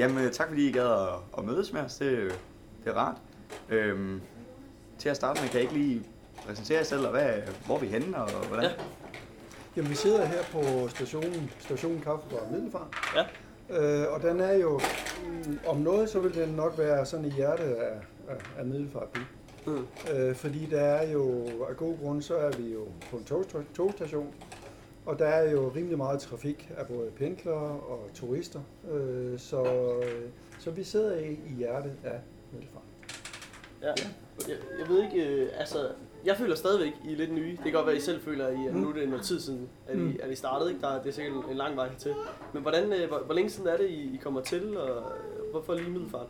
Jamen, tak fordi I gad at, at mødes med os. Det, det er rart. Øhm, til at starte med, kan I ikke lige præsentere jer selv, og hvad, hvor er vi henne, og hvordan? Ja. Jamen, vi sidder her på stationen, stationen Kaffebar Middelfart. Ja. Øh, og den er jo, mm, om noget, så vil den nok være sådan i hjertet af, af, af Middelfart by. Mm. Øh, fordi der er jo, af gode grunde, så er vi jo på en tog, togstation, og der er jo rimelig meget trafik af både pendlere og turister. Øh, så, så vi sidder i, i hjertet af Middelfart. Ja. Jeg, jeg ved ikke, øh, altså, jeg føler stadigvæk, I er lidt nye. Det kan godt være, I selv føler, at I, at nu er det noget tid siden, at I, Mm. at I startede. Ikke? Der, er- det er sikkert en, en lang vej til. Men hvordan, øh, hvor, hvor længe siden er det, I, I kommer til, og hvorfor lige middelfart?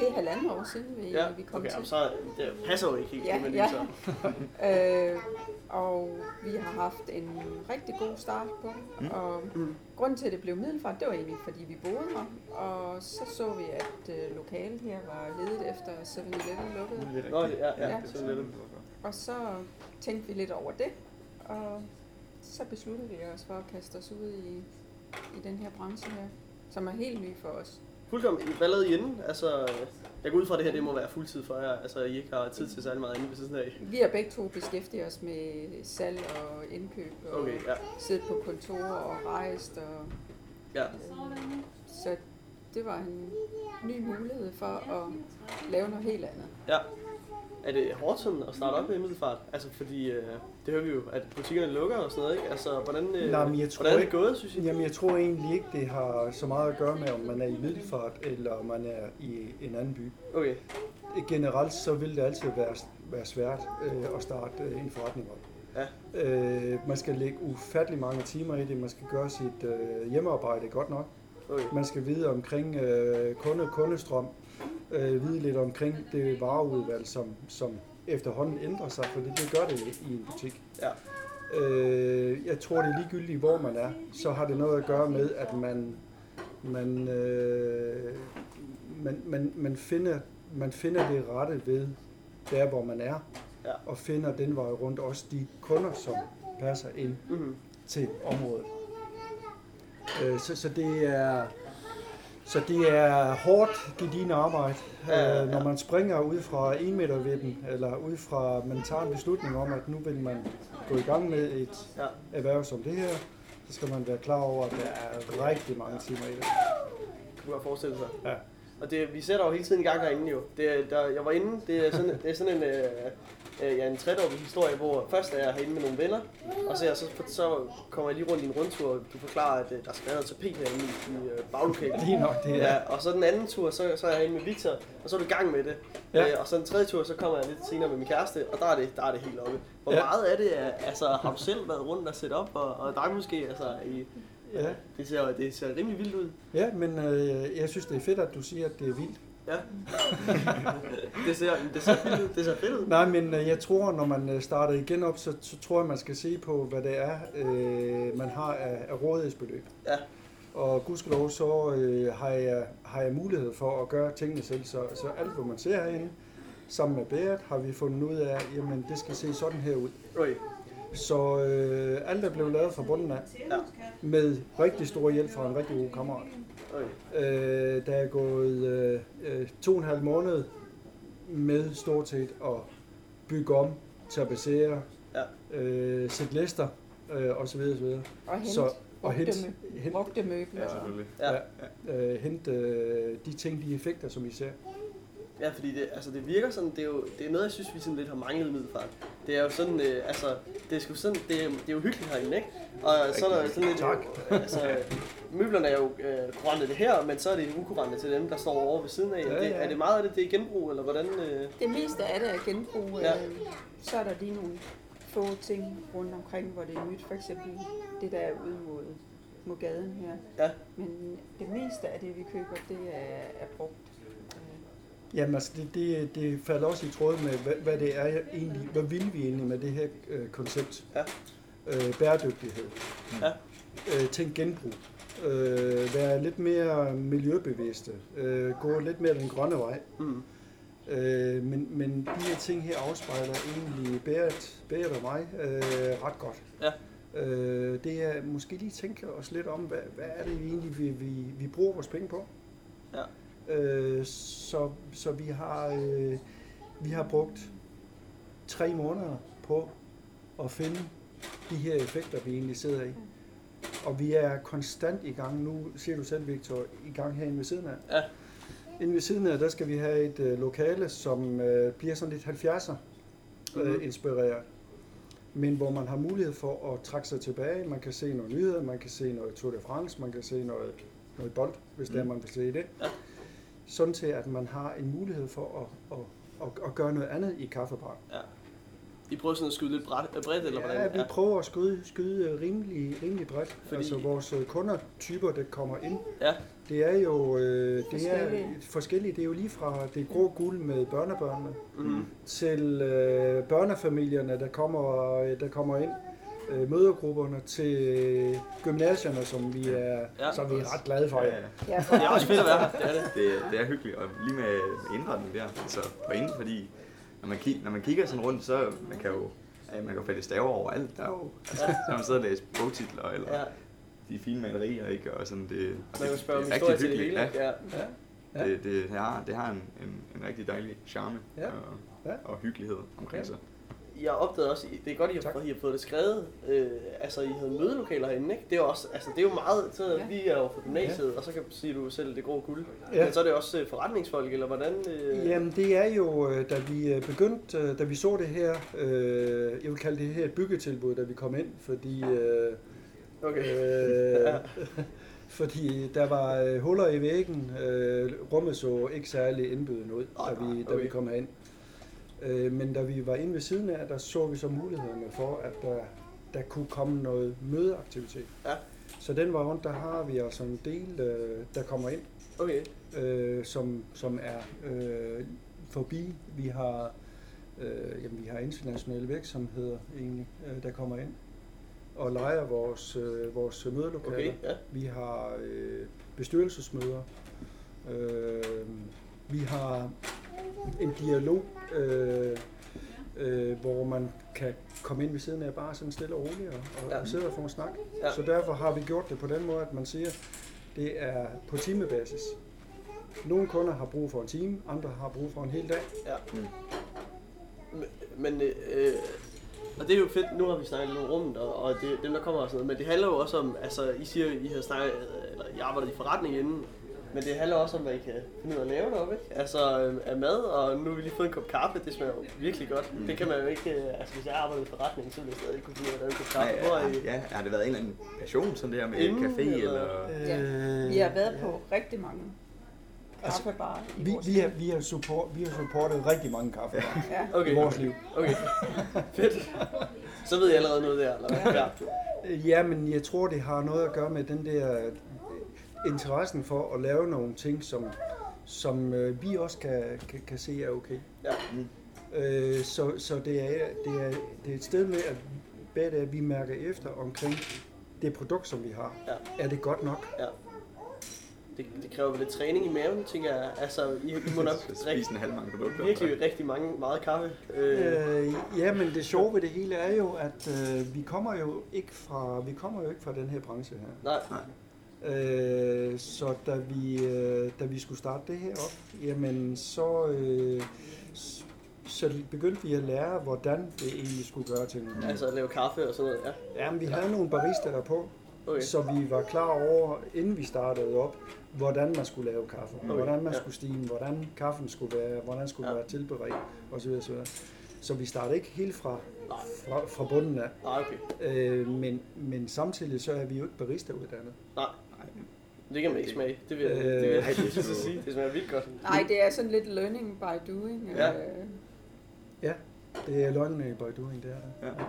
Det er halvanden år siden, vi, Ja, vi kom okay, til. jamen, så det passer jo ikke helt. Ja, men ja. Så. Øh, og vi har haft en rigtig god start på. Mm. Og Mm. grunden til, at det blev middelfart, det var egentlig, fordi vi boede her. Og så så vi, at øh, lokalet her var ledet efter 7-Eleven lukkede. Nå, ja, ja, Ja. så lidt. Og så tænkte vi lidt over det. Og så besluttede vi os for at kaste os ud i, i den her branche her, som er helt ny for os. Fuldkommen. Hvad lavede I inden? Altså, jeg går ud fra, det her det må være fuldtid for jer. Altså, I ikke har tid til særlig meget inden ved siden af. Vi har begge to beskæftiget os med salg og indkøb og Okay, ja. siddet på kontor og rejst. Og, ja. øh, så det var en ny mulighed for at lave noget helt andet. Ja. Er det hårdt sådan at starte op i middelfart? Altså, fordi øh, det hører vi jo, at butikkerne lukker og sådan noget, ikke? Altså, hvordan, øh, Nej, men jeg tror hvordan er det gået, synes I? Jamen, jeg tror egentlig ikke, det har så meget at gøre med, om man er i Middelfart, eller om man er i en anden by. Okay, Generelt så vil det altid være, være svært øh, at starte øh, en forretning op. Ja. Øh, man skal lægge ufattelig mange timer i det. Man skal gøre sit øh, hjemmearbejde godt nok. okay. Man skal vide omkring øh, kunde, kundestrøm. Øh, vide lidt omkring det vareudvalg, som, som efterhånden ændrer sig, for det gør det i en butik. Ja. Øh, jeg tror, det er ligegyldigt, hvor man er. Så har det noget at gøre med, at man, man, øh, man, man, man, finder, man finder det rette ved der, hvor man er. Ja. Og finder den vej rundt også de kunder, som passer ind Mm-hmm. til området. Øh, så, så det er så det er hårdt gedin arbejde, Ja, ja, ja. øh, når man springer ud fra en meter eller ud fra, man tager en beslutning om, at nu vil man gå i gang med et Ja. erhverv som det her, så skal man være klar over, at der er rigtig mange timer i det. kunne godt forestille sig. Ja. Og det, vi sætter jo hele tiden i gang herinde jo. Det, er- der, jeg var inde, det er sådan, det er sådan en, øh, øh, ja, en tredoblet historie, hvor først er jeg herinde med nogle venner, og så, så, så kommer jeg lige rundt i en rundtur, og du forklarer, at øh, der skal være noget tapet herinde i, i øh, baglokalet. Lige nok, det er. Ja, og så den anden tur, så, så er jeg herinde med Victor, og så er du i gang med det. Ja. Øh, og så den tredje tur, så kommer jeg lidt senere med min kæreste, og der er det, der er det helt oppe. Hvor Ja. meget af det er, altså har du selv været rundt og sætte op, og, og dig måske, altså i, Ja. det ser, det ser rimelig vildt ud. Ja, men øh, jeg synes, det er fedt, at du siger, at det er vildt. Ja. det, ser, det ser fedt ud. Det ser fedt ud. Nej, men øh, jeg tror, når man øh, starter igen op, så, så tror jeg, man skal se på, hvad det er, øh, man har af, af rådighedsbeløb. Ja. Og gudskelov, så øh, har, jeg, har jeg mulighed for at gøre tingene selv. Så, så alt, hvad man ser herinde, sammen med Beat, har vi fundet ud af, jamen det skal se sådan her ud. Okay. Så øh, alt er blevet lavet fra bunden af, Ja. med rigtig stor hjælp fra en rigtig god kammerat. Øh, der er gået øh, øh, to og en halv måned med stort set at bygge om, tapetsere, Ja. øh, sætte lister øh, osv. osv. Og hente Så- og hente- hente- brugte møbler. Ja, selvfølgelig. Ja. Ja. Øh, hente øh, de ting, de effekter, som I ser. Ja, fordi det, altså det virker sådan, det er jo det er noget, jeg synes, vi sådan lidt har manglet middelfart. Det er jo sådan, øh, altså, det er sgu sådan, det er, det er jo hyggeligt herinde, ikke? Og så er der sådan lidt, Tak. altså, møblerne er jo øh, kurante det her, men så er det ukurante til dem, der står over ved siden af. Ja, Ja, det, er det meget af det, det er genbrug, eller hvordan? Øh? Det meste af det er genbrug. Ja. Ja. Så er der lige nogle få ting rundt omkring, hvor det er nyt. For eksempel det, der er ude mod, mod gaden her. Ja. Men det meste af det, vi køber, det er, er brugt. Jamen altså, det, det, det falder også i tråd med, hvad, hvad det er egentlig, hvad vil vi egentlig med det her øh, koncept? Ja. Øh, bæredygtighed. Ja. Øh, tænk genbrug. Øh, være lidt mere miljøbevidste. Øh, gå lidt mere den grønne vej. Mm. Øh, men, men de her ting her afspejler egentlig Berit, Berit og mig øh, ret godt. Ja. Øh, det er måske lige tænke os lidt om, hvad, hvad er det egentlig, vi, vi, vi bruger vores penge på? Ja. Øh, så, så vi har øh, vi har brugt tre måneder på at finde de her effekter, vi egentlig sidder i. Og vi er konstant i gang. Nu siger du selv, Victor, i gang herinde ved siden af. Ja. Inde ved siden af, der skal vi have et øh, lokale, som øh, bliver sådan lidt 70'er øh, Mhm. inspireret. Men hvor man har mulighed for at trække sig tilbage. Man kan se noget nyheder, man kan se noget Tour de France, man kan se noget, noget bold, hvis det er, Mm. man vil se det. Ja. Sådan til, at man har en mulighed for at, at, at, at gøre noget andet i kaffebaren. Ja. I prøver sådan at skyde lidt bredt, øh, bredt eller hvordan? Ja, vi prøver at skyde, skyde rimelig, rimelig bredt. Fordi-. Altså vores øh, kundertyper, der kommer ind, Ja. det er jo øh, det er Forskellige. forskellige. Det er jo lige fra det grå guld med børnebørnene, Mm. til øh, børnefamilierne, der kommer, øh, der kommer ind, øh, mødergrupperne, til øh, gymnasierne, som vi er, Ja. som vi er ret glade for. Ja, Ja. ja. Ja, Det er også fedt at være her, det er det. Det, det er hyggeligt, og lige med indretningen der, altså på ingen, fordi når man, kig, når man kigger sådan rundt, så man kan jo ja, man kan falde staver over alt. Der er jo, altså, så kan man sidde og læse bogtitler, eller Ja. de fine malerier, ikke? Og sådan, det, Man kan spørge om det er rigtig til det hyggeligt. hele. Ja. Ja. Ja. Det, det, det, har, det har en, en, en rigtig dejlig charme Ja. og, Ja. og hyggelighed omkring Ja. sig. Jeg opdagede også, det er godt, I har, fået, I har fået det skrevet, øh, altså I havde mødelokaler herinde, ikke? Det er jo også, altså det er jo meget, så Ja. vi er jo fra gymnasiet, og så kan sige du selv det grå guld. Ja. Men så er det også øh, forretningsfolk, eller hvordan? Øh, Jamen det er jo, øh, da vi øh, begyndte, da vi så det her, øh, jeg vil kalde det her et byggetilbud, da vi kom ind, fordi, øh, Okay. øh, Ja. fordi der var øh, huller i væggen, øh, rummet så ikke særlig indbydende ud, da vi, da okay. vi kom herind. Øh, men da vi var inde ved siden af, der så vi så mulighederne for, at der, der kunne komme noget mødeaktivitet. Ja. Så den vej rundt, der har vi altså en del, øh, der kommer ind Okay. øh, som, som er øh, forbi. Vi har, øh, jamen, vi har internationale virksomheder egentlig, øh, der kommer ind og leger vores, øh, vores mødelokaler. Okay, ja. Vi har øh, bestyrelsesmøder. Øh, vi har en dialog, øh, øh, hvor man kan komme ind ved siden af bare sådan stille og roligt og, og, Ja. sidde og få en snak. Ja. Så derfor har vi gjort det på den måde, at man siger, det er på timebasis. Nogle kunder har brug for en time, andre har brug for en hel dag. ja. Mm. Men, men øh, og det er jo fedt, nu har vi snakket om rummet, og, og det, dem der kommer og sådan noget, men det handler jo også om, altså I siger, I har snakket, eller I arbejder i forretning inden, men det handler også om, hvad I kan finde ud af at lave deroppe, ikke? Altså øh, af mad, og nu har vi lige fået en kop kaffe, det smager jo virkelig godt. Mm. Det kan man jo ikke, øh, altså hvis jeg arbejder i forretning, så ville jeg stadig ikke kunne finde ud af at lave en kop kaffe. Nej, Hvor er I? ja, har det været en eller anden passion, sådan der med Inden, café, eller? eller... Ja. Øh, Vi har været på rigtig mange Altså, kaffebarer i Vi, vores vi, har, vi, har support, vi har supportet rigtig mange kaffe Ja. Okay. i vores liv. Okay, fedt. Så ved jeg allerede noget der, eller hvad? Ja. Øh, Ja, men jeg tror, det har noget at gøre med den der øh, interessen for at lave nogle ting, som, som øh, vi også kan, kan, kan se er okay. Ja. Mm. Øh, så så det, er, det, er, det er et sted med, at bagefter, at vi mærker efter omkring det produkt, som vi har. Ja. Er det godt nok? ja. Det, det kræver vel lidt træning i maven, tænker jeg. Altså, I, I må nok Spise drikke en halv mange produkter. virkelig rigtig mange, meget kaffe. Øh, Øh, ja, men det sjove ved det hele er jo, at øh, vi kommer jo ikke fra vi kommer jo ikke fra den her branche her. nej, Øh, så da vi, øh, da vi skulle starte det her op, jamen så, øh, så begyndte vi at lære, hvordan det egentlig skulle gøre tingene. altså at lave kaffe og sådan noget, ja. Jamen, vi havde nogle baristaer på, Okay. så vi var klar over, inden vi startede op, hvordan man skulle lave kaffe, Okay, hvordan man ja. skulle stime, hvordan kaffen skulle være, hvordan skulle Ja. være tilberedt osv. osv. Så vi startede ikke helt fra, Nej. fra, fra bunden af. Nej, okay. Øh, men, men samtidig så er vi jo ikke barista-uddannet. Nej, Nej, det kan man ikke smage. Det vil, jeg- Øh, det vil jeg nej, det er så sige. Det smager vildt godt. Nej, det er sådan lidt learning by doing. Ja. Øh, Ja, det er løgnen by doing, det er det. Ja.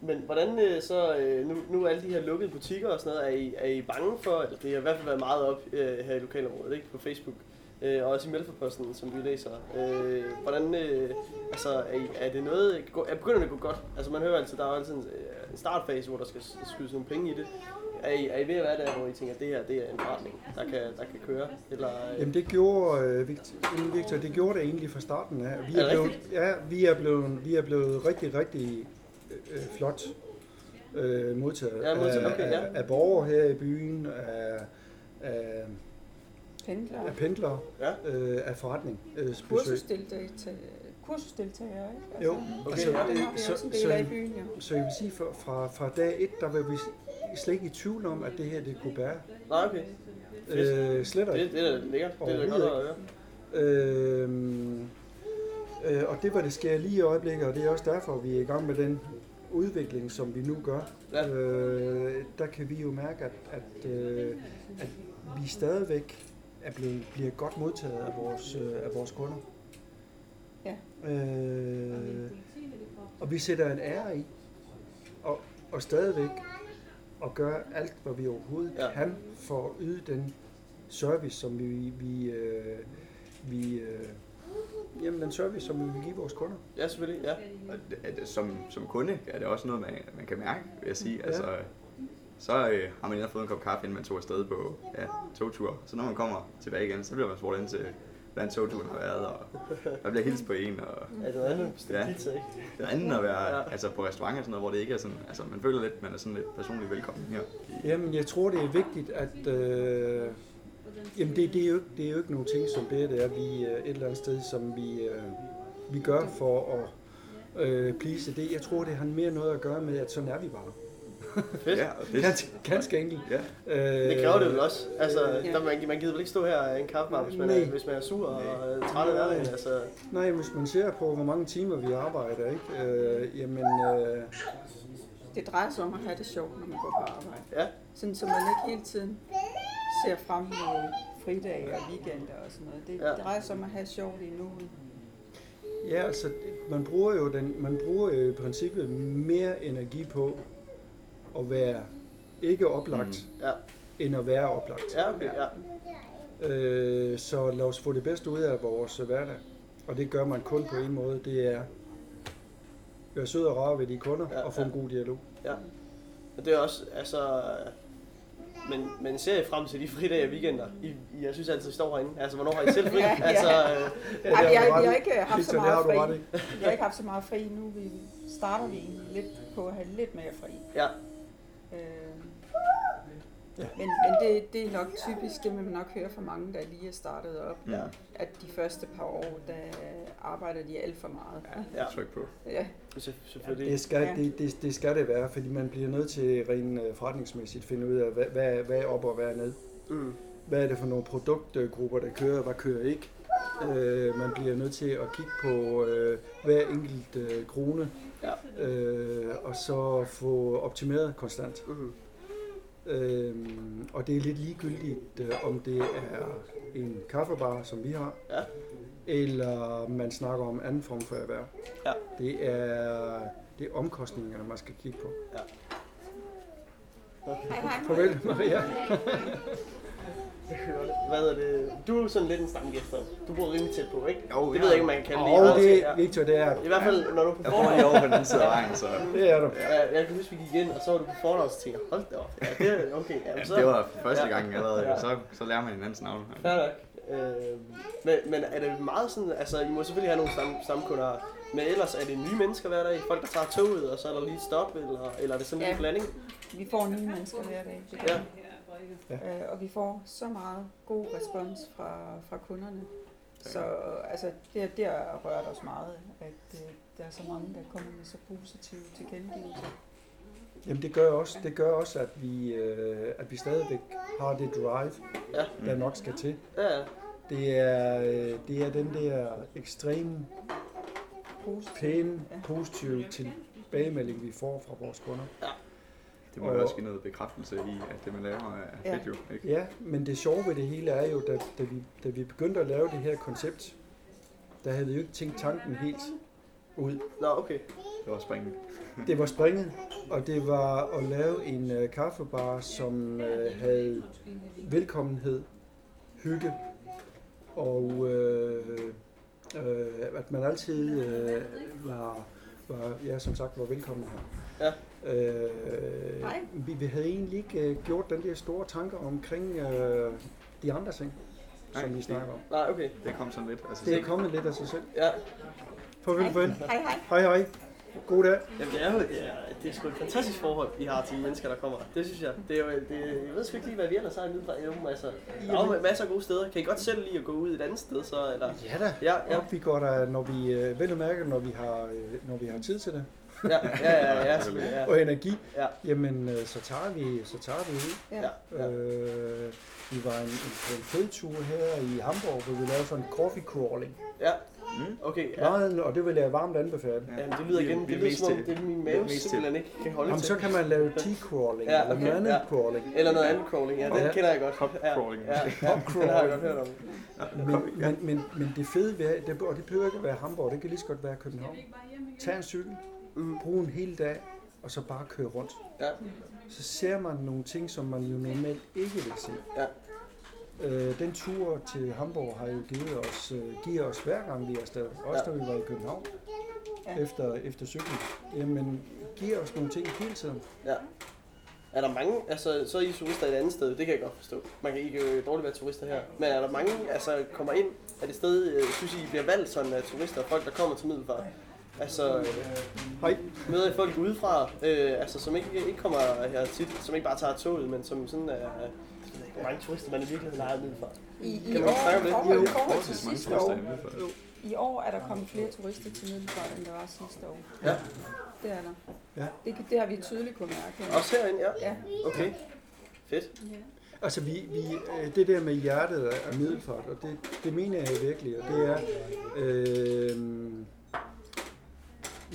Men hvordan øh, så, øh, nu, nu alle de her lukkede butikker og sådan noget, er I, er I bange for, eller det har i hvert fald været meget op øh, her i lokalområdet, ikke? På Facebook, øh, og også i Mælkeposten, som vi læser. Øh, hvordan, øh, altså, er, I, er det noget, er, begynder det at gå godt? Altså man hører altid, der er altid en, øh, en startfase, hvor der skal skydes nogle penge i det. Er I, er I ved at være der, hvor I tænker, at det her det er en forretning, der kan, der kan køre? Eller, øh, Jamen det gjorde, øh, Victor, Victor, det gjorde det egentlig fra starten af. Vi Er det blevet, ja, vi er blevet, vi er blevet rigtig, rigtig øh, flot øh, modtaget, Ja, modtaget, af, okay, ja. af, af borgere her i byen, af, af pendlere, af pendlere, Ja. øh, af forretning, øh, kursusdeltagere, kursusdeltagere, ikke? Jo, Okay, altså, ja. det øh, har vi så, også en del så, af i byen, jo. så jeg vil sige, fra, fra, fra dag et, der var vi slet ikke i tvivl om, at det her det kunne bære. Nej, okay. Øh, slet Det, ikke. det er da lækkert. Det er da godt Overhovedet at høre. Øhm, øh, og det var det sker lige i øjeblikket, og det er også derfor, vi er i gang med den udvikling, som vi nu gør. Ja. Øh, der kan vi jo mærke, at, at, øh, at vi stadigvæk er blevet, bliver godt modtaget af vores, øh, af vores kunder. Ja. Øh, og vi sætter en ære i, og, og stadigvæk at gøre alt, hvad vi overhovedet Ja. kan for at yde den service, som vi, vi, øh, vi øh, jamen den service, som vi vil give vores kunder. Ja, selvfølgelig. Ja. Og at, som, som kunde er det også noget, man, man kan mærke, vil jeg sige. Ja. Altså, så øh, har man lige fået en kop kaffe, inden man tog afsted på ja, togtur. Så når man kommer tilbage igen, så bliver man spurgt ind til, hvordan togturen har været, og der bliver hilst på en, og Ja, det er andet. Bestemt Ja. pizza, ikke? det er andet at være Ja. altså på restaurant og sådan noget, hvor det ikke er sådan, altså man føler lidt, man er sådan lidt personligt velkommen her. Jamen, jeg tror, det er vigtigt, at... Øh, jamen, det, det, er jo, ikke- det er jo ikke nogle ting som det, det er vi øh, et eller andet sted, som vi, øh, vi gør for at øh, please det. Jeg tror, det har mere noget at gøre med, at sådan er vi bare. Fedt. Ja, og det, Ganske, ganske enkelt. ja, Øh, Det kræver det vel også. Altså, Ja. der, man, man gider vel ikke stå her i en kaffebar, hvis man, er, Nej. hvis man er sur og øh, træt af hverdagen. Altså, Nej, hvis man ser på, hvor mange timer vi arbejder, ikke? Øh, jamen, øh, Det drejer sig om at have det sjovt, når man går på arbejde. ja, Sådan, så man ikke hele tiden ser frem mod fridage og weekender og sådan noget. Det Ja. ja. drejer sig om at have sjovt i nuet. ja, altså, man bruger jo den, man bruger jo i princippet mere energi på at være ikke oplagt, mm. ja, end at være oplagt. ja, okay, ja. Øh, så lad os få det bedste ud af vores hverdag. Og det gør man kun på en måde, det er være sød og rar ved de kunder Ja, og få ja. en god dialog. ja. Og det er også, altså... Men, men ser I frem til de fridage og weekender? I, I, jeg synes altid, I står herinde. Altså, hvornår har I selv fri? Ja, ja. Altså, øh, Ja, Ej, vi, har ikke haft så meget fri. Vi har ikke haft så meget fri nu. Vi starter vi lidt på at have lidt mere fri. ja, Øh, Ja. Men, men det, det er nok typisk, det man nok høre fra mange, der lige er startet op. ja, At de første par år, der arbejder de alt for meget. ja, tryk på. Ja, selv- selvfølgelig. Det skal, Ja. det, det, det skal det være, fordi man bliver nødt til rent øh, forretningsmæssigt at finde ud af, hvad, hvad, hvad er op og hvad er ned. Mm. Hvad er det for nogle produktgrupper, der kører, hvad kører ikke. Øh, man bliver nødt til at kigge på øh, hver enkelt øh, krone, Ja. øh, og så få optimeret konstant. Mm. Øhm, og det er lidt ligegyldigt, øh, om det er en kaffebar, som vi har, Ja. eller man snakker om anden form for erhverv. Ja. Det er, det er omkostningerne, man skal kigge på. hej hej. Farvel, Maria. Hvad er det? Du er sådan lidt en stamgæst, og du bor rimelig tæt på, ikke? Jo, det ja. ved jeg ikke, om man kan kalde Og det. det, Ja. Victor, det er I hvert fald, når du er på Jeg bor lige fornavn. over på den anden side af vejen, så det er du. Ja, jeg kan huske, vi gik ind, og så var du på fornavn, og så tænkte jeg, hold da op. Ja, det er okay. Ja, ja, så, det var første Ja. gang allerede, Ja. så, så lærer man hinandens navn. Fair nok. Øh, men, men er det meget sådan, altså I må selvfølgelig have nogle stam, stamkunder, men ellers er det nye mennesker hver dag? Folk, der tager toget, og så er der lige et stop, eller, eller er det sådan en Ja. ja. blanding? Vi får nye mennesker hver dag. Det Ja. Øh, og vi får så meget god respons fra, fra kunderne. Så altså, det, det har rørt os meget, at øh, der er så mange, der kommer med så positive tilkendegivelser. Jamen det gør også, det gør også at, vi, øh, at vi stadigvæk har det drive, Ja. der nok skal til. Ja, ja. Det er, øh, det er den der ekstrem Positive. pæne, Ja. positive tilbagemelding, vi får fra vores kunder. Det må jo også give noget bekræftelse i, at det man laver er Ja. fedt jo. Ikke? Ja, men det sjove ved det hele er jo, da, da, vi, da vi begyndte at lave det her koncept, der havde vi jo ikke tænkt tanken helt ud. Nå, okay. Det var springende. Det var springet, og det var at lave en øh, kaffebar, som øh, havde velkommenhed, hygge, og øh, øh, at man altid øh, var, var, ja, som sagt, var velkommen her. Ja. Øh, Hej. vi, vi havde egentlig ikke øh, gjort den der store tanker omkring øh, de andre ting, Nej, som vi snakker om. Nej, okay. Det kom sådan lidt. Altså, Det er kommet lidt af sig selv. Ja. Farvel, farvel. Hej hej. Hej, hej. God dag. Jamen, det er jo det er, det er sgu et fantastisk forhold, I har til de mennesker, der kommer. Det synes jeg. Det er jo, det, jeg ved sgu ikke lige, hvad vi ellers har i Middelfart. Jo, altså, der er jo masser af gode steder. Kan I godt selv lide at gå ud et andet sted, så? Eller? Ja da. Ja, ja, Og vi går der, når vi, øh, vel mærke, når vi har, øh, når vi har tid til det, ja, ja, ja, ja, og energi, Ja. jamen øh, så tager vi, så tager vi ud. Ja. Ja. Øh, vi var en, en, en fedtur her i Hamburg, hvor vi lavede sådan en coffee crawling. ja. Mm. Okay, ja. Meget, og det vil jeg varmt anbefale. Ja. Det lyder igen, vi det er lyder mest som om, det er min mave simpelthen ikke kan holde Jamen, til. så kan man lave tea crawling, Ja, eller okay, noget andet ja. crawling. Eller noget andet crawling, ja, den Ja. kender jeg godt. Hop ja, crawling. Ja, ja, Hop den har jeg godt hørt om. Men, men, men, men det fede ved, det, og det behøver ikke at være Hamburg, det kan lige så godt være København. Tag en cykel, Mm. brug en hel dag, og så bare køre rundt. Ja. Så ser man nogle ting, som man jo normalt ikke vil se. Ja. Øh, den tur til Hamburg har jo givet os, øh, giver os hver gang vi er afsted. Også Ja. da vi var i København Ja. efter, efter cyklen. Jamen, giver os nogle ting hele tiden. Ja. Er der mange, altså så er I turister et andet sted, det kan jeg godt forstå. Man kan ikke jo dårligt være turister her. Men er der mange, altså kommer ind, er det sted, øh, synes I, I bliver valgt sådan af turister, folk der kommer til Middelfart? Altså, øh, Hej. møder I folk udefra, øh, altså som ikke, ikke kommer her tit, som ikke bare tager toget, men som sådan er, øh, jeg ved ikke, hvor mange turister man i virkeligheden har Middelfart. I, i, Kan man år, snakke om det? i forhold- Jo. forhold til sidste år, i år er der kommet flere turister til Middelfart, end der var sidste år. Ja. Det er der. Ja. Det, det har vi tydeligt kunne mærke. Også herinde, ja. Ja. Okay. Fedt. Altså, vi, vi, øh, det der med hjertet af Middelfart, og det, det mener jeg virkelig, og det er, øh,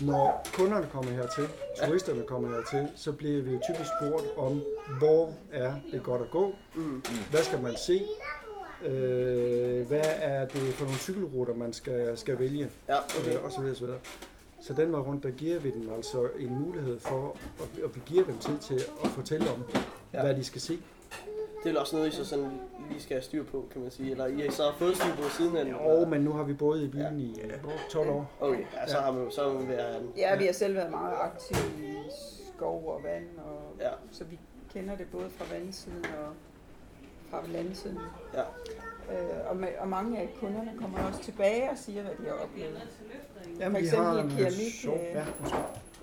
når kunderne kommer hertil, turisterne kommer hertil, så bliver vi typisk spurgt om, hvor er det godt at gå, Mm. hvad skal man se, øh, hvad er det for nogle cykelruter, man skal, skal vælge, Ja, okay. øh, og så videre, så videre. Så den vej rundt, der giver vi dem altså en mulighed for, og, vi giver dem tid til at fortælle om, ja. hvad de skal se. Det er også noget, I så sådan lige skal have styr på, kan man sige. Eller I har så fået styr på siden af Jo, men nu har vi boet i byen i øh, 12 år. Okay, ja, så har man jo så vil være en... Ja, vi har selv været meget aktive i skov og vand, og, Ja. så vi kender det både fra vandsiden og fra landsiden. Ja. Øh, og, med, og mange af kunderne kommer også tilbage og siger, hvad de har oplevet. Jamen, For eksempel har keramik, sjov- øh, Ja.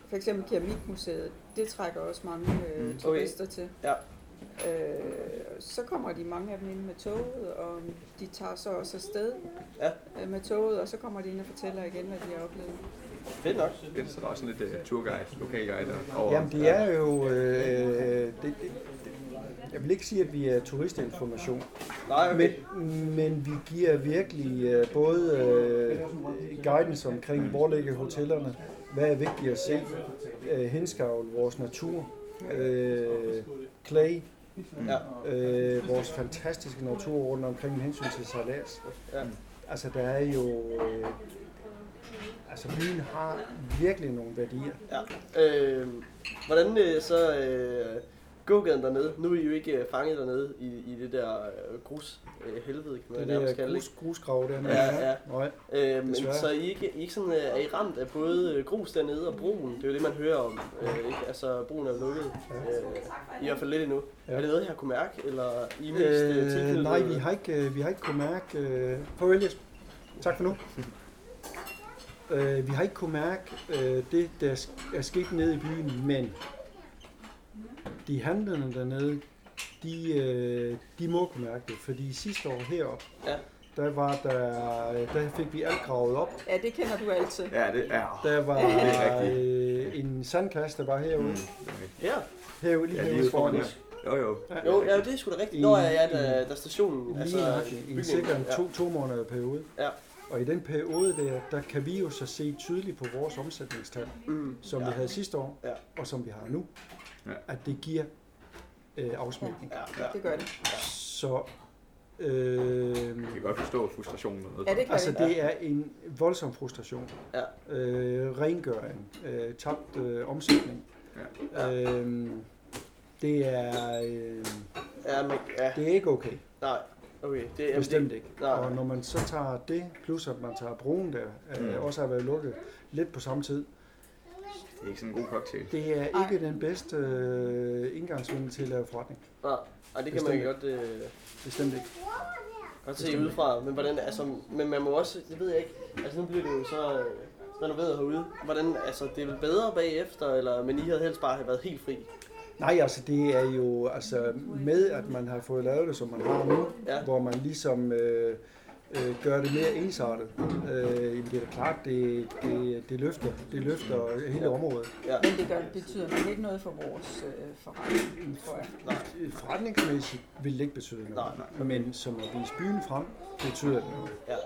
For eksempel Keramikmuseet, det trækker også mange øh, Mm. turister til. Ja. Øh, så kommer de mange af dem ind med toget, og de tager så også afsted Ja. øh, med toget, og så kommer de ind og fortæller igen, hvad de har oplevet. Fedt nok. Det er der også sådan lidt uh, tourguide, lokalguide over. Jamen, det er jo... Øh, det, det, det, jeg vil ikke sige, at vi er turistinformation, Nej, okay. men, men vi giver virkelig øh, både øh, guidance omkring, hvor ligger hotellerne, hvad er vigtigt at se, øh, henskavl, vores natur, øh, clay, Ja. øh, vores fantastiske natur rundt omkring med hensyn til sejlads. Ja. Altså, der er jo... Øh, altså, byen har virkelig nogle værdier. ja. Øh, hvordan øh, så øh, gågaden dernede? Nu er I jo ikke øh, fanget dernede i, i det der grus øh, helvede, kan man Det nærmest kalde grus, det. grusgrav der. Ja, ja. Nej. Øh, men så er I ikke, I ikke sådan, øh, er I ramt af både øh, grus dernede og broen? Det er jo det, man hører om. Øh, ikke? Altså, broen er lukket. Øh, I hvert fald lidt endnu. Ja. Er det noget, jeg kunne mærke? Eller I mest øh, Øh, nej, vi har ikke, vi har ikke kunnet mærke... Øh, farvel, Jesper. Tak for nu. øh, vi har ikke kunnet mærke øh, det, der er sket nede i byen, men de handlende dernede, de, øh, de må kunne mærke det, fordi sidste år heroppe, Ja. der, var der, der fik vi alt gravet op. Ja, det kender du altid. Ja, det er. Der var Det er rigtigt. øh, en sandkasse, der var herude. Mm. Her? Herude, lige Ja, lige herude ude foran os. Jo, jo. Jo, ja, det er sgu da rigtigt. Nå, ja, ja, der, der er stationen. Lige Altså, nøjagtigt, i en en Ja. to, to måneder periode. Ja. Og i den periode der, der kan vi jo så se tydeligt på vores omsætningstal, Mm. som ja. vi havde sidste år, Ja. og som vi har nu, Ja. at det giver øh, afsmækning. Ja, ja. Det gør det. Så øh, Jeg kan godt forstå frustrationen. Ja, det kan altså det. det er en voldsom frustration. Ja. Øh, rengøring, øh, tabt øh, omsætning. Ja. Øh, det er øh, Ja, men, ja, det er ikke okay. nej. Okay, det er Bestemt ikke. Nej. Og når man så tager det, plus at man tager broen der, øh, Mm. også har været lukket lidt på samme tid, Det er ikke sådan en god cocktail. det er Nej. ikke den bedste øh, indgangsvinkel til at lave forretning. Nej, nej, det kan man Bestemt godt, øh, Bestemt ikke. godt se Bestemt udefra. Men hvordan, altså, men man må også, det ved jeg ikke, altså nu bliver det jo så, øh, renoveret herude. Hvordan, altså det er vel bedre bagefter, eller, men I havde helst bare have været helt fri? Nej, altså det er jo altså med, at man har fået lavet det, som man har nu, ja. hvor man ligesom øh, øh, gør det mere ensartet. Øh, jamen, det er da klart, det, det, det, løfter, det løfter hele området. Ja. Men det gør, betyder nok ikke noget for vores øh, forretning, tror jeg. Øh, Forretningsmæssigt vil det ikke betyde noget, Nej, men som at vise byen frem, betyder det noget. Ja.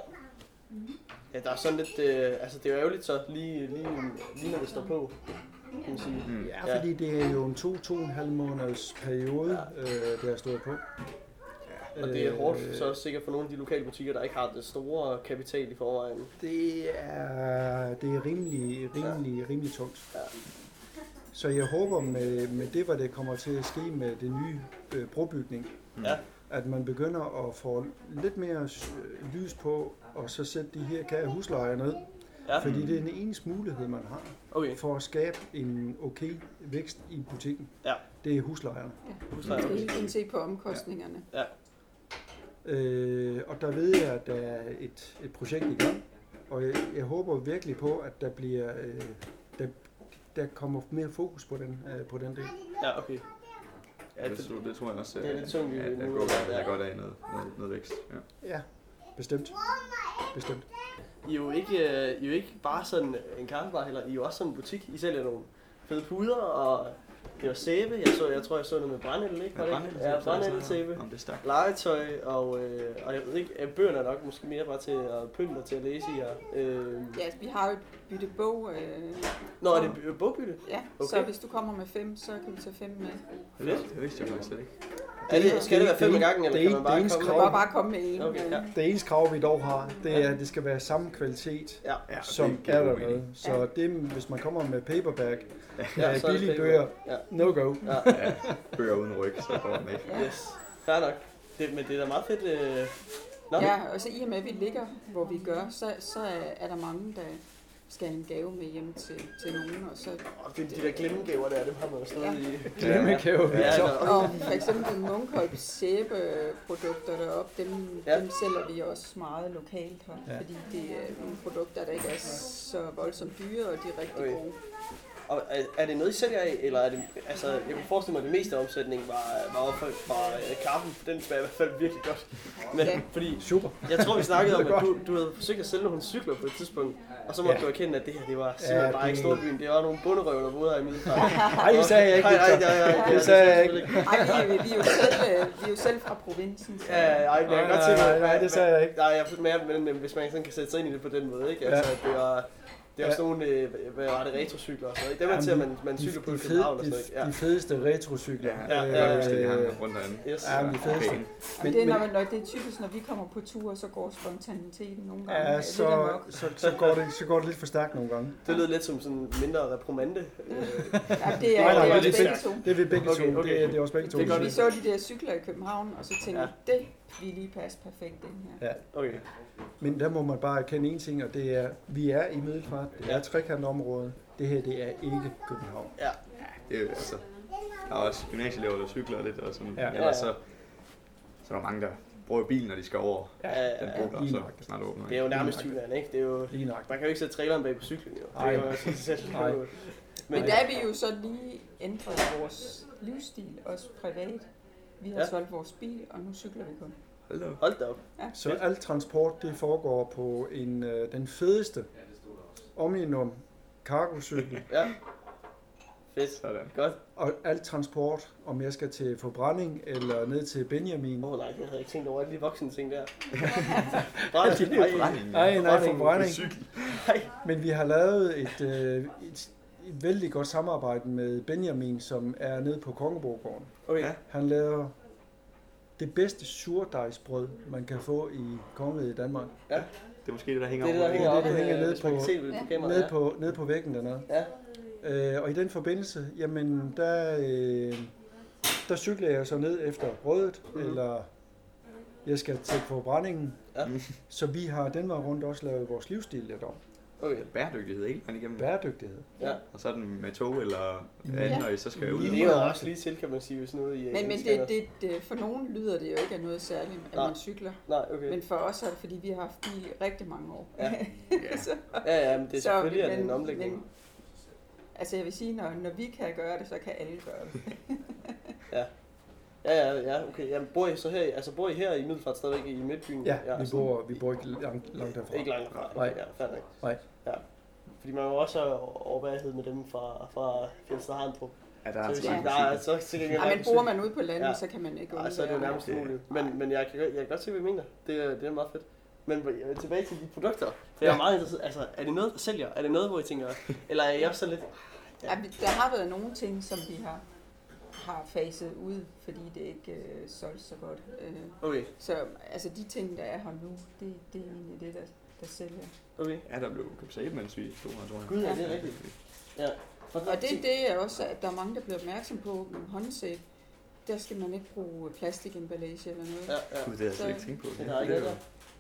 Ja, der er sådan lidt, øh, altså det er jo ærgerligt så, lige, lige, lige når det står på, kan man sige. Mm. Ja, Ja. fordi det er jo en to-to-en-halv måneders periode, øh, det har stået på. Og det er hårdt Øh, så sikkert for nogle af de lokale butikker, der ikke har det store kapital i forvejen. Det er, det er rimelig, rimelig, rimelig tungt. Ja. Så jeg håber med, med det, hvad det kommer til at ske med det nye øh, brobygning, Ja. at man begynder at få lidt mere øh, lys på, og så sætte de her kære huslejer ned. Ja, Fordi det er den eneste mulighed, man har okay. for at skabe en okay vækst i butikken. Ja. Det er huslejerne. Huslejer. Man skal hele tiden se på omkostningerne. Øh, og der ved jeg, at der er et, et projekt i gang, og jeg, jeg håber virkelig på, at der bliver øh, der, der kommer mere fokus på den, øh, på den del. Ja, okay. Ja, det, det, tror- det tror jeg også, det er lidt tungt at der nu, går, der godt af noget, noget, noget vækst. Ja. Ja, bestemt. Bestemt. I er jo ikke, øh, I er jo ikke bare sådan en kaffebar heller, I er jo også sådan en butik. I sælger nogle fede puder, og det var sæbe. Jeg, så, jeg tror, jeg så noget med brændel, ikke? Var det ikke? Ja, brændel-sæbe. Om det er stærkt. legetøj, og, øh, og jeg ved ikke, at bøgerne er nok måske mere bare til at pynte og til at læse i her. Øh, Ja, vi har jo bytte bog. Øh, Nå, er det bogbytte? ja, Okay. så hvis du kommer med fem, så kan vi tage fem med. Det vidste jeg faktisk slet ikke. Er det, skal det være fem gangen, eller det er kan man bare det komme med? kan bare komme med en. Okay, ja. Det eneste krav, vi dog har, det er, at det skal være samme kvalitet, Ja, Ja, som er der med. Så det, hvis man kommer med paperback, ja ja, billige paper. bøger, Ja, no go. ja, Ja, bøger uden ryg, så går den ikke. Ja. yes. Fair nok. Det, men det er da meget fedt. Øh... Nå, Ja, og så i og med, at vi ligger, hvor vi gør, så, så er der mange, der skal have en gave med hjem til, til nogen. Og, så, Og det, de der glemmegaver der, dem har man jo stadig Ja. i. Glemmegave. Ja, altså, og for eksempel Munkholm sæbeprodukter deroppe, dem, Ja. ja. dem sælger vi også meget lokalt her. Ja. Ja. Fordi det er nogle produkter, der ikke er så voldsomt dyre, og de er rigtig okay. gode. Og er, er det noget, I sælger af, eller er det, altså, jeg kunne forestille mig, at det meste af omsætningen var, var, var, var øh, kaffen, den smager i hvert fald virkelig godt. Men, Ja. fordi Super. jeg tror, vi snakkede om, at du, du havde forsøgt at sælge nogle cykler på et tidspunkt, og så måtte Ja. du erkende, at det her, det var simpelthen Ja, bare ikke storbyen. Det var nogle bunderøv, der boede her i Middelfart. Nej, det sagde jeg ikke. Nej, nej, nej, nej, nej, Det sagde jeg ikke. Ej, vi, er jo- vi, er jo selv, øh, vi er jo selv fra provinsen. Så. Ja, ej, jeg kan Nej, godt nej, se, nej, nej, det sagde jeg ikke. Nej, jeg men, men, men hvis man sådan kan sætte sig ind i det på den måde, ikke? Altså, det var, det var Ja. sådan nogle, øh, hvad var det, retrocykler og sådan noget. Dem man Jamen, ser, man, man cykler på i de, fede, København og sådan de, noget. ikke? de fedeste retrocykler. Ja, Ja, ja, ja, ja, ja. Øh, Han rundt derinde. Ja. Yes. Ja, de fedeste. Pæne. Men, det er, når, når det er typisk, når vi kommer på tur, så går spontaniteten nogle gange Ja, så, så, så, går det, så går det lidt for stærkt nogle gange. Det lød lidt som sådan en mindre reprimande. Øh, Ja, det er, Nej, nej, det er men også det er begge to. Det er vi begge Okay, to. okay. Det, er, det er også begge to. Det er. Vi så de der cykler i København, og så tænkte Ja. ja. det vil lige passe perfekt ind her. Ja. okay. Men der må man bare erkende en ting, og det er, vi er i Middelfart, det er Ja. trekantområdet. Det her, det er ikke København. Ja, Det er jo altså... Der er også gymnasieelever, der cykler lidt og sådan. Ja. Ja. Ellers så, så er der mange, der bruger bilen, når de skal over ja, den ja, bro, der lige så snart åbner. det er jo nærmest Jylland, ikke? Det er jo, Lige nok. man kan jo ikke sætte traileren bag på cyklen, jo. Nej. Det er jo sig selv. Nej. Men, Men der er vi jo så lige ændret vores livsstil, også privat. Vi har Ja. ja. solgt vores bil, og nu cykler vi kun. Hold da op. hold da op. Så alt transport, det foregår på en, øh, den fedeste Omnium cargocykel. Ja. Fedt. Sådan. Godt. Og alt transport, om jeg skal til forbrænding eller ned til Benjamin. Åh oh, nej, jeg havde ikke tænkt over alle de voksne ting der. Brænding. Det er jo brænding. Nej, nej, Forbrænding. forbrænding. Men vi har lavet et, øh, et, et vældig godt samarbejde med Benjamin, som er nede på Kongeborggården. Okay. Ja. Han laver det bedste surdejsbrød, man kan få i kongeriget i Danmark. Det er måske det, der hænger Det er det, der hænger det, op, der øh, hænger nede på- det kameraet. Nede ja. på, nede på væggen dernede. Ja. Øh, og i den forbindelse, jamen der, øh, der cykler jeg så ned efter brødet, mm. eller jeg skal til forbrændingen. Ja. Så vi har den vej rundt også lavet vores livsstil lidt om. Okay. bæredygtighed hele vejen igennem. Bæredygtighed. Ja. Og så er den med tog eller Ja. anden, når I så skal ud. Det er jo også lige til, kan man sige, hvis noget i Men, men det, det, det, for nogen lyder det jo ikke af noget særligt, at Nej. man cykler. Nej, okay. Men for os er det, fordi vi har haft bil i rigtig mange år. Ja. Ja. så, Ja, ja, men det er så- selvfølgelig er det en omlægning. Men, altså jeg vil sige, når, når vi kan gøre det, så kan alle gøre det. Ja, ja, ja, okay. Jamen, bor I så her, i- altså bor I her i Middelfart stadigvæk i Midtbyen? Ja, vi sådan- bor, vi bor ikke langt, langt derfra. Ikke langt fra. Nej. Ja, nok. Nej. Ja. Fordi man jo også har overbærighed med dem fra, fra Fjellsted Harndrup. Ja, der Så er hvis altså ikke der er så til gengæld Ja, men bor man ude på landet, Ja. så kan man ikke Nej, så er det jo nærmest det- umuligt. Men, men jeg, kan, godt- jeg kan godt se, hvad I mener. Det, er- det er meget fedt. Men jeg tilbage til de produkter. Jeg er Ja. meget interesseret. Altså, er det noget, der sælger? Er det noget, hvor I tænker... Eller er I også så lidt... Ja, vi- der har været nogle ting, som vi har, har faset ud, fordi det ikke øh, solgte så godt. Øh, Okay, så altså de ting, der er her nu, det, det er egentlig det, der, der sælger. okay. Ja, der blev købt sæbe, mens vi stod her, tror jeg. Gud, ja, det er rigtigt. Ja. Og det, det er også, at der er mange, der bliver opmærksom på, at håndsæbe, der skal man ikke bruge plastikemballage eller noget. Ja, ja. Gud, det havde jeg slet ikke tænkt på. Der er ikke noget der.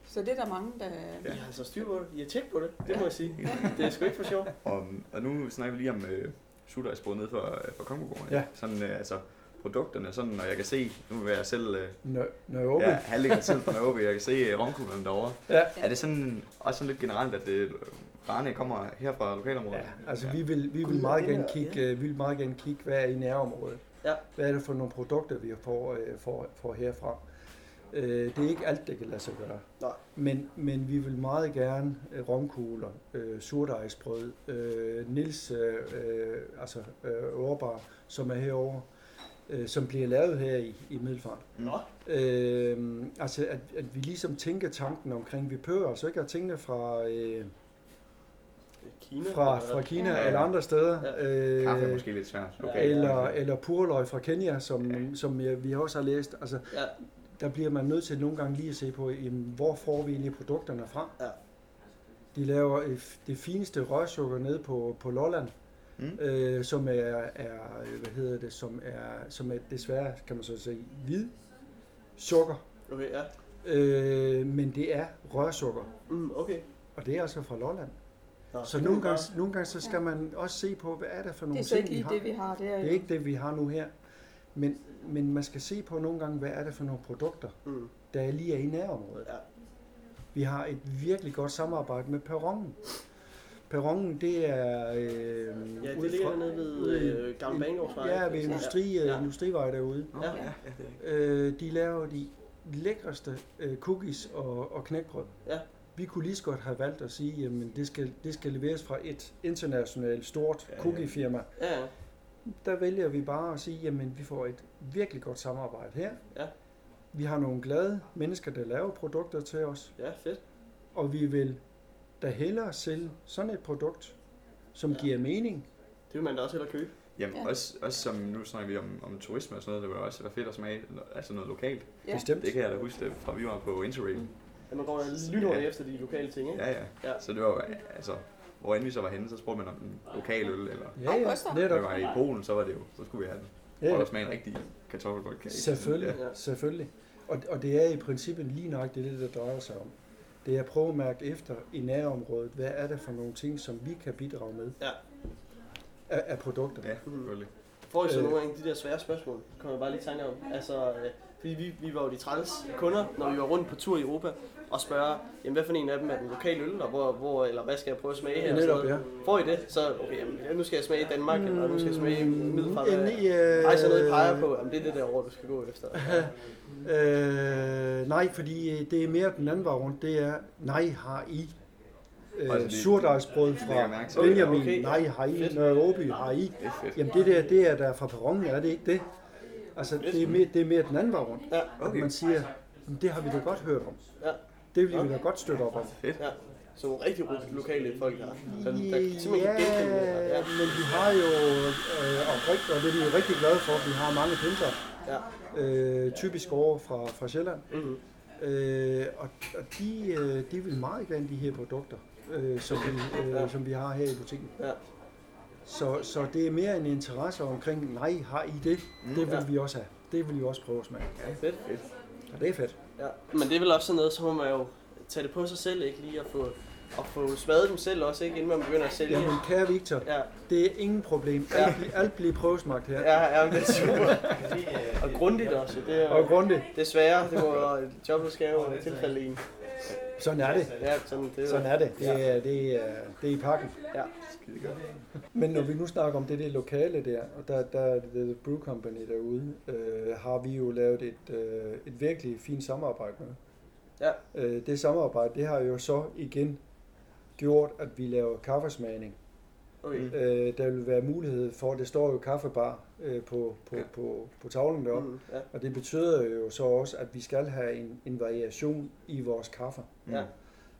Så det er der mange, der... I har altså styr på det. I har tjekket på det. Det må jeg sige. Det er sgu ikke for sjov. Og, og nu snakker vi lige om øh, sudajsbrød nede for, øh, for Kongogården. Ja. Sådan, øh, altså, produkterne, sådan, når jeg kan se, nu er jeg selv, øh, Nø- Nørre ja, halvdelen selv fra Nørreby, jeg kan se øh, romkuglerne derovre. Ja. Er det sådan, også sådan lidt generelt, at det, varerne kommer her fra lokalområdet? Ja, altså ja. vi vil, vi vil meget ja, gerne er- kigge, øh, vi vil meget gerne kigge, hvad er i nærområdet. Ja. Hvad er det for nogle produkter, vi får, øh, får, får herfra. Øh, det er ikke alt, det kan lade sig gøre. Nej. Men, men vi vil meget gerne øh, romkugler, øh, surdejsbrød, øh, Nils øh, øh, altså øh, Ørbar, som er herovre, øh, som bliver lavet her i, i Middelfart. Nå. Øh, altså at, at vi ligesom tænker tanken omkring, vi behøver altså ikke at tænke fra, øh, Kina. fra, fra Kina Ja, ja. eller andre steder. Ja. Kaffe er Øh, måske lidt svært. Ja. Okay. eller, eller purløg fra Kenya, som, som jeg, vi også har læst. Altså, Ja. Der bliver man nødt til nogle gange lige at se på, jamen, hvor får vi egentlig produkterne fra? Ja. De laver det fineste rørsukker nede på, på Lolland, Mm. øh, som er, er, hvad hedder det, som er, som er desværre, kan man så sige, hvid sukker. Okay, ja. Øh, men det er rørsukker, Mm, okay. og det er altså fra Lolland. Nå, Så det nogle er gange, nogle gange så skal man også se på, hvad er det for Det nogle er så ting, ikke vi lige har. det, vi har. Det er, Det er ikke det, vi har nu her. Men, men man skal se på nogle gange, hvad er det for nogle produkter, Mm, der lige er i nærområdet. ja. Vi har et virkelig godt samarbejde med Perronen. Perronen, det er... Øh, Ja, det ligger fra- dernede ved øh, Gamle Banegårdsvej. Ja, ved Ja. industri, Ja. industrivej derude. Ja. ja, Øh, de laver de lækreste øh, cookies og, og knækbrød. Ja. Vi kunne lige så godt have valgt at sige, jamen det skal, det skal leveres fra et internationalt stort Ja, ja. cookiefirma. Ja, ja. Der vælger vi bare at sige, jamen vi får et virkelig godt samarbejde her. Ja. Vi har nogle glade mennesker, der laver produkter til os, ja, fedt. og vi vil da hellere sælge sådan et produkt, som Ja. giver mening. Det vil man da også hellere købe. Jamen, Ja. også, også som nu snakker vi om, om turisme og sådan noget, det vil også være fedt at smage altså noget lokalt. Ja. Bestemt. Det kan jeg da huske, fra vi var på Interrail. Ja, man går lynhurtigt Ja. efter de lokale ting, ikke? Ja, ja. Ja. Så det var jo, altså, hvor end vi så var henne, så spurgte man om den lokale øl, eller Ja, ja, også der. når netop. var i Polen, så var det jo, så skulle vi have den. Ja, Og ja. der smager en rigtig kartoffelbrødkage. Selvfølgelig, Ja. selvfølgelig. Og, og det er i princippet lige nok det, det drejer sig om. Det er at prøve at mærke efter i nærområdet, hvad er det for nogle ting, som vi kan bidrage med Ja. af, af produkter. Ja, selvfølgelig. Får I så Øh. nogle gange de der svære spørgsmål? Kommer jeg bare lige i tanke om. Altså, øh, fordi vi, vi var jo de træls kunder, når vi var rundt på tur i Europa, og spørge, jamen hvad for en af dem er den lokale øl, og hvor, hvor, eller hvad skal jeg prøve at smage her? Netop, ja. Får I det? Så, okay, jamen, ja, nu skal jeg smage i Danmark, mm, eller nu skal jeg smage i Middelfart. En, Hvad- øh, Ej, så noget I peger på, jamen det er det der ord, du skal gå efter. Øh, nej, fordi øh, det er mere den anden vej rundt. Det er, nej, har I øh, surdejsbrød fra. Benjamin? Okay, ja. Nej, har I. Nørre Åby? Har I? Er. Jamen det der, det er der fra perronen, er det ikke det? Altså, det er mere, det er mere den anden vej rundt. Ja, At Okay. man siger, "Men det har vi da godt hørt om. Ja. Det vil vi da godt støtte op om. Fedt. ja. Så nogle rigtig lokale folk her, der, der simpelthen kan Ja, genkende det her. Ja. men vi har jo, øh, og, rigt, og det er vi jo rigtig glade for, vi har mange pendlere, Ja. øh, typisk over fra, fra Sjælland. Mm-hmm. Øh, og og de, øh, de vil meget gerne de her produkter, øh, som, vi, øh, Ja. som vi har her i butikken. Ja. Så, så det er mere en interesse omkring, nej, har I det? Det vil Ja. vi også have. Det vil vi også prøve at smage. Fedt. Og det er fedt. Ja. Men det er vel også sådan noget, så må man jo tage det på sig selv, ikke lige at få at få smadet dem selv også, ikke? Inden man begynder at sælge. Jamen, kære Victor, Ja, det er ingen problem. Ja. Alt, bliver- alt bliver prøvesmagt her. ja, ja, det er super. Og grundigt også. Det er, Og grundigt. det sværere. Det må jobbet skal jo tilfælde en. Sådan er det. Ja, sådan, det er, Sådan er det. Det er, det er, det er i pakken. Ja. Skide godt. Men når vi nu snakker om det der lokale der, og der, der er The Brew Company derude, øh, har vi jo lavet et, øh, et virkelig fint samarbejde med. Ja. Øh, det samarbejde, det har jo så igen gjort, at vi laver kaffesmagning. Okay. Øh, der vil være mulighed for, det står jo kaffebar øh, på, på, Ja. på, på tavlen deroppe, Mm, ja. og det betyder jo så også, at vi skal have en, en variation i vores kaffe. Ja.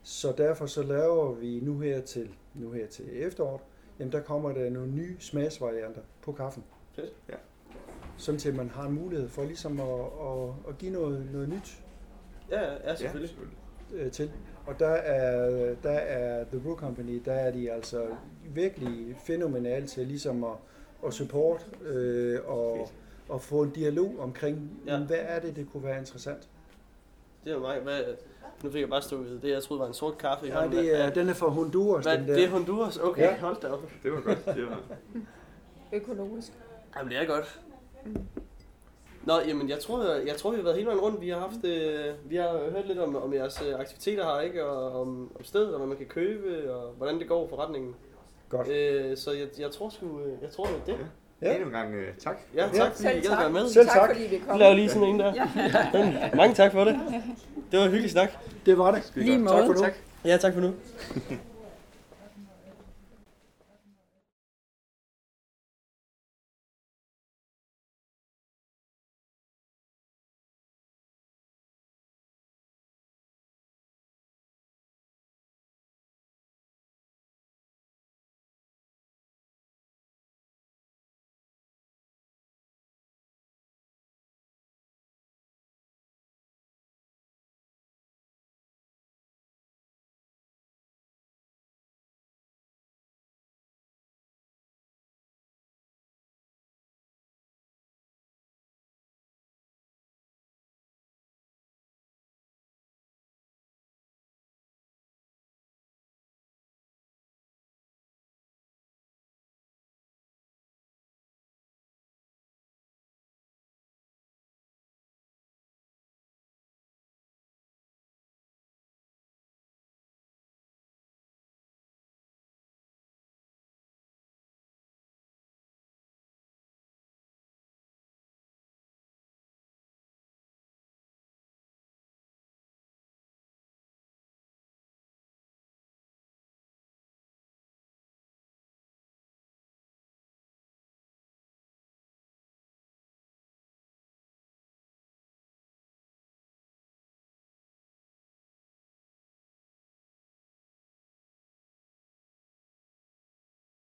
Så derfor så laver vi nu her til, nu her til efteråret, jamen der kommer der nogle nye smagsvarianter på kaffen. Fedt. Ja. Sådan til at man har en mulighed for ligesom at, at, at give noget, noget nyt Ja, ja, ja, Ja, selvfølgelig. Øh, til. Og der er, der er The Brew Company, der er de altså virkelig fænomenale til ligesom at, at support øh, og, og få en dialog omkring, Ja. hvad er det, det kunne være interessant. Det er jo mig. Hvad, nu fik jeg bare stået ved det, jeg troede var en sort kaffe. i hånden. det er, den er fra Honduras, Hvad, den der. det er Honduras? Okay, Ja. hold da op. Det var godt. Det var... Økologisk. Jamen, det er godt. Nå, jamen, jeg tror, jeg, jeg tror, vi har været hele vejen rundt. Vi har haft, øh, vi har hørt lidt om, om jeres øh, aktiviteter her, ikke? Og om, om stedet, og hvad man kan købe, og hvordan det går forretningen. Godt. Øh, så jeg, jeg tror sgu, øh, jeg tror, det er det. Ja. Ja. Endnu en gang øh, tak. Ja, Ja. tak fordi I Selv gad tak. være med. Selv tak, tak. fordi vi Vi kom. laver lige sådan en der. Ja. Den, mange tak for det. Det var en hyggelig snak. Det var det. Lige Tak for måde. nu. Ja, tak for nu.